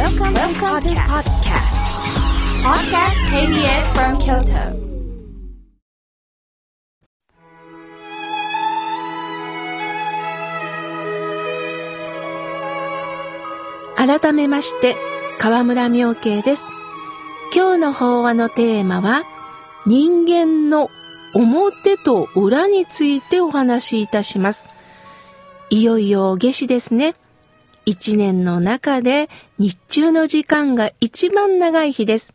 Welcome, Welcome to podcast. Podcast KBS from Kyoto. 改めまして、河村明慶です。今日の法話のテーマは、人間の表と裏についてお話しいたします。いよいよ夏至ですね。一年の中で日中の時間が一番長い日です。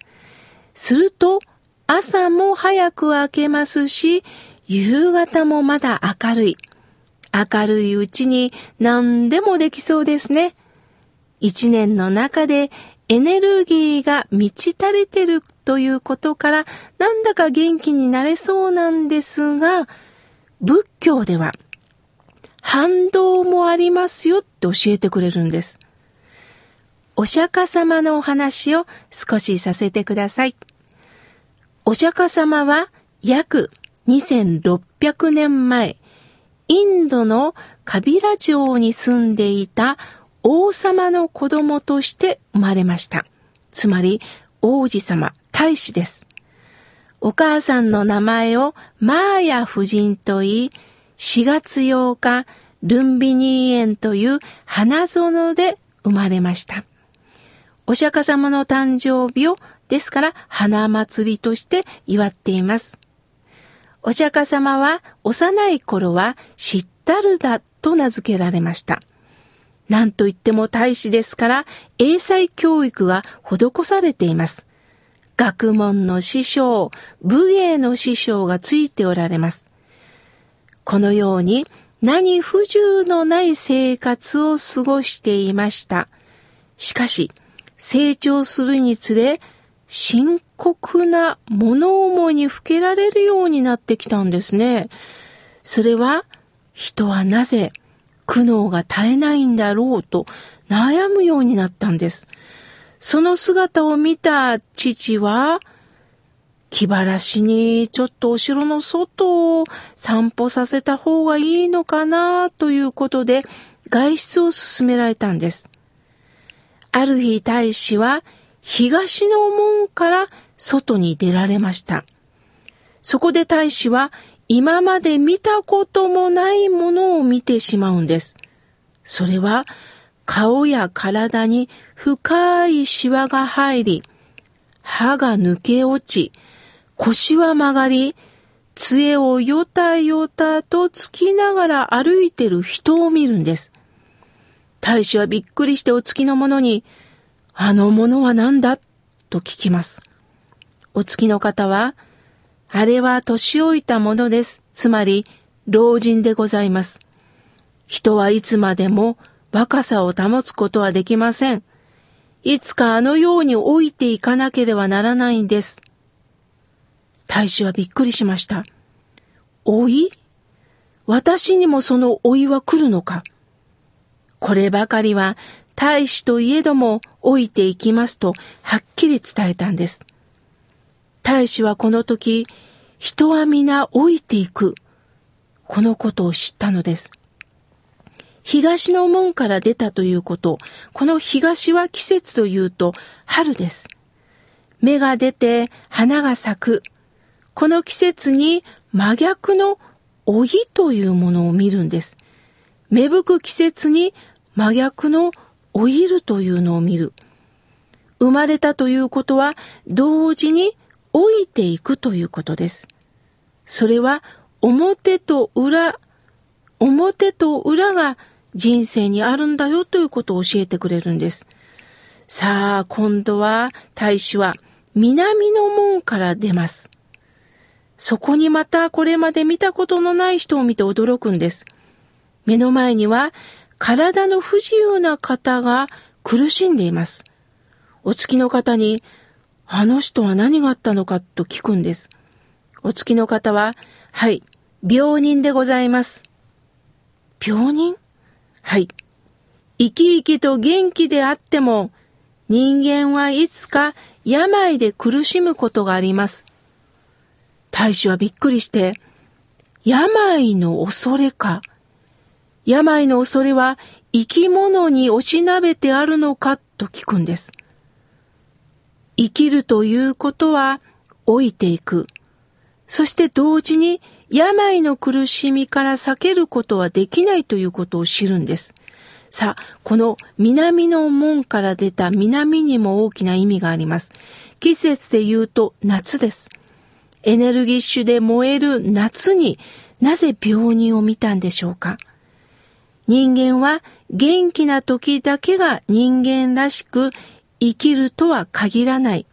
すると、朝も早く明けますし、夕方もまだ明るい。明るいうちに何でもできそうですね。一年の中でエネルギーが満ち足りてるということからなんだか元気になれそうなんですが、仏教では反動もありますよって教えてくれるんです。お釈迦様のお話を少しさせてください。お釈迦様は約2600年前、インドのカビラ城に住んでいた王様の子供として生まれました。つまり王子様、大使です。お母さんの名前をマーヤ夫人と言い、4月8日、ルンビニー園という花園で生まれました。お釈迦様の誕生日を、ですから花祭りとして祝っています。お釈迦様は幼い頃はシッタルダと名付けられました。何と言っても大使ですから、英才教育が施されています。学問の師匠、武芸の師匠がついておられます。このように何不自由のない生活を過ごしていました。しかし、成長するにつれ、深刻な物思いにふけられるようになってきたんですね。それは、人はなぜ、苦悩が絶えないんだろうと悩むようになったんです。その姿を見た父は、気晴らしにちょっとお城の外を散歩させた方がいいのかなということで外出を勧められたんです。ある日大使は東の門から外に出られました。そこで大使は今まで見たこともないものを見てしまうんです。それは顔や体に深いシワが入り、歯が抜け落ち、腰は曲がり、杖をよたよたとつきながら歩いてる人を見るんです。大使はびっくりしてお付きの者に、あの者は何だ？と聞きます。お付きの方は、あれは年老いたものです。つまり、老人でございます。人はいつまでも若さを保つことはできません。いつかあのように老いていかなければならないんです。大使はびっくりしました。老い？私にもその老いは来るのか？こればかりは大使といえども老いていきますとはっきり伝えたんです。大使はこの時、人は皆老いていく。このことを知ったのです。東の門から出たということ、この東は季節というと春です。芽が出て花が咲く。この季節に真逆の老いというものを見るんです。芽吹く季節に真逆の老いるというのを見る。生まれたということは同時に老いていくということです。それは表と裏、表と裏が人生にあるんだよということを教えてくれるんです。さあ、今度は大使は南の門から出ます。そこにまたこれまで見たことのない人を見て驚くんです。目の前には体の不自由な方が苦しんでいます。お付きの方に、あの人は何があったのかと聞くんです。お付きの方は、はい、病人でございます。病人？はい。生き生きと元気であっても、人間はいつか病で苦しむことがあります。大使はびっくりして、病の恐れか。病の恐れは生き物に押しなべてあるのか？と聞くんです。生きるということは老いていく。そして同時に病の苦しみから避けることはできないということを知るんです。さあ、この南の門から出た南にも大きな意味があります。季節で言うと夏です。エネルギッシュで燃える夏になぜ病人を見たんでしょうか？人間は元気な時だけが人間らしく生きるとは限らない。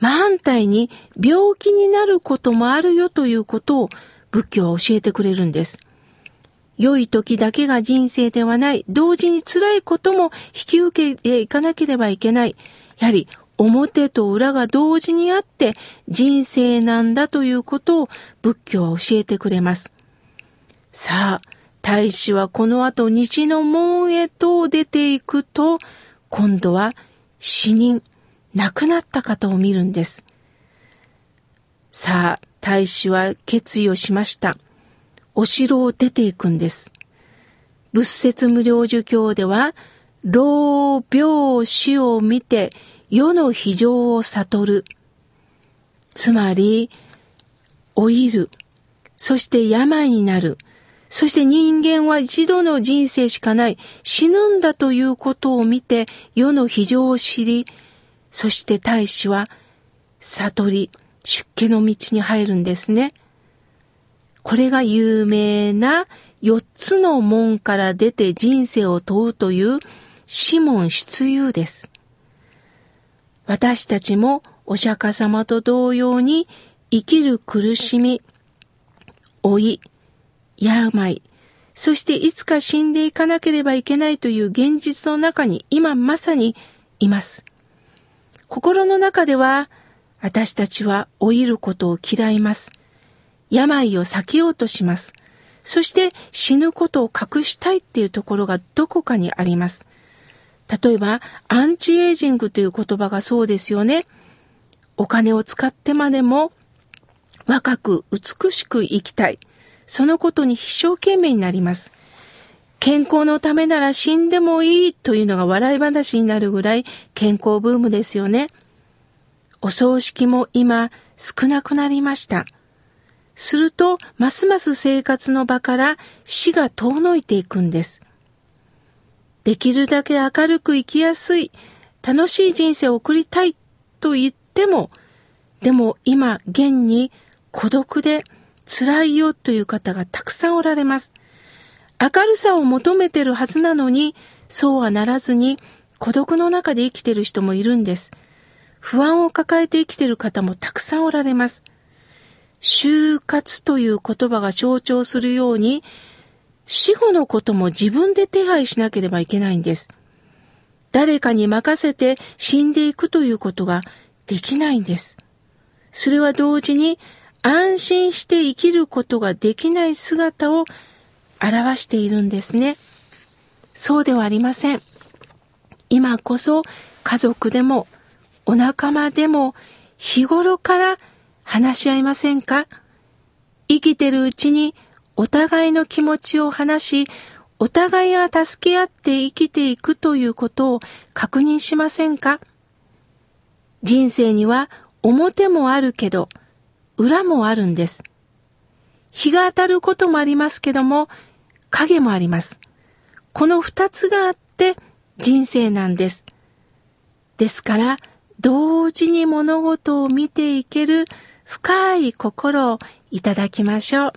真反対に病気になることもあるよということを仏教は教えてくれるんです。良い時だけが人生ではない。同時に辛いことも引き受けていかなければいけない。やはり表と裏が同時にあって人生なんだということを仏教は教えてくれます。さあ、大使はこの後西の門へと出ていくと、今度は死人、亡くなった方を見るんです。さあ、大使は決意をしました。お城を出ていくんです。仏説無料儒教では、老病死を見て世の非常を悟る。つまり、老いる。そして病になる。そして人間は一度の人生しかない死ぬんだということを見て世の非常を知り、そして大使は悟り、出家の道に入るんですね。これが有名な四つの門から出て人生を問うというシモン出遊です。私たちもお釈迦様と同様に生きる苦しみ、老い、病、そしていつか死んでいかなければいけないという現実の中に今まさにいます。心の中では私たちは老いることを嫌います。病を避けようとします。そして死ぬことを隠したいっていうところがどこかにあります。例えば、アンチエイジングという言葉がそうですよね。お金を使ってまでも若く美しく生きたい。そのことに一生懸命になります。健康のためなら死んでもいいというのが笑い話になるぐらい健康ブームですよね。お葬式も今少なくなりました。すると、ますます生活の場から死が遠のいていくんです。できるだけ明るく生きやすい、楽しい人生を送りたいと言っても、でも今現に孤独で辛いよという方がたくさんおられます。明るさを求めてるはずなのに、そうはならずに孤独の中で生きてる人もいるんです。不安を抱えて生きてる方もたくさんおられます。就活という言葉が象徴するように、死後のことも自分で手配しなければいけないんです。誰かに任せて死んでいくということができないんです。それは同時に安心して生きることができない姿を表しているんですね。そうではありません。今こそ家族でもお仲間でも日頃から話し合いませんか？生きてるうちにお互いの気持ちを話し、お互いが助け合って生きていくということを確認しませんか？人生には表もあるけど、裏もあるんです。日が当たることもありますけども、影もあります。この二つがあって人生なんです。ですから、同時に物事を見ていける深い心をいただきましょう。